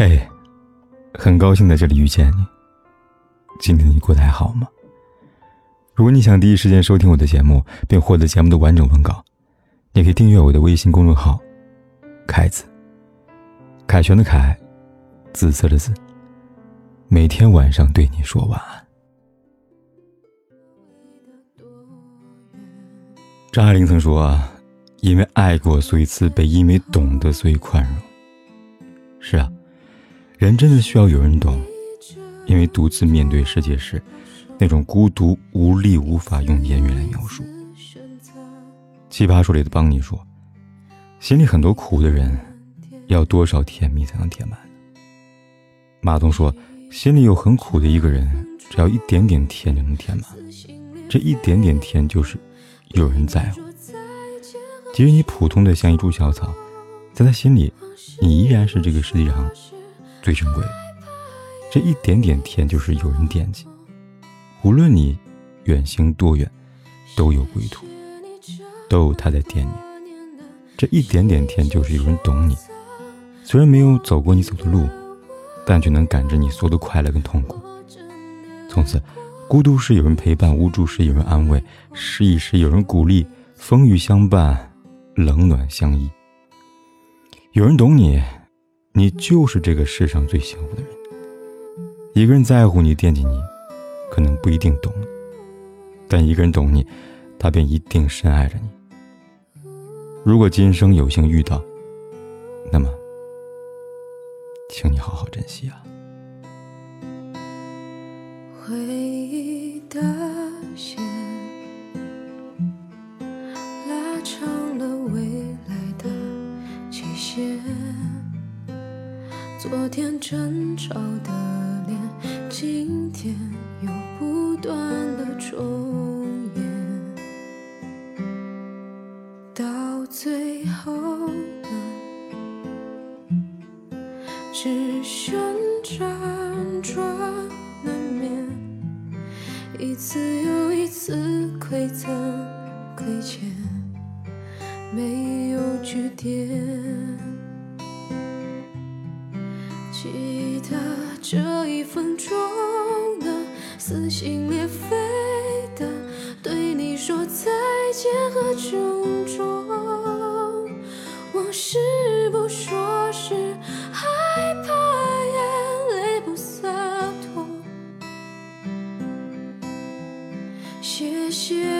嘿，很高兴在这里遇见你。今天你过得还好吗？如果你想第一时间收听我的节目，并获得节目的完整文稿，你可以订阅我的微信公众号“凯子”。凯旋的凯，紫色的紫。每天晚上对你说晚安。张爱玲曾说：“，因为爱过，所以慈悲；因为懂得，所以宽容。”是啊。人真的需要有人懂，因为独自面对世界时，那种孤独无力无法用言语来描述。奇葩说里的邦尼说：“心里很多苦的人，要多少甜蜜才能填满？”马东说：“心里有很苦的一个人，只要一点点甜就能填满。这一点点甜就是有人在乎。即使你普通的像一株小草，在他心里，你依然是这个世界上。”最珍贵，这一点点甜就是有人惦记。无论你远行多远，都有归途，都有他在惦念。这一点点甜就是有人懂你，虽然没有走过你走的路，但却能感知你所有的快乐跟痛苦。从此，孤独时有人陪伴，无助时有人安慰，失意时有人鼓励，风雨相伴，冷暖相依。有人懂你。你就是这个世上最幸福的人。一个人在乎你、惦记你，可能不一定懂你；但一个人懂你，他便一定深爱着你。如果今生有幸遇到，那么，请你好好珍惜啊。回忆的线。昨天争吵的脸，今天又不断的重演，到最后呢，只剩辗转难眠，一次又一次馈赠亏欠，没有句点。的这一分钟的撕心裂肺的对你说再见和珍重，我是不说是害怕眼泪不洒脱。谢谢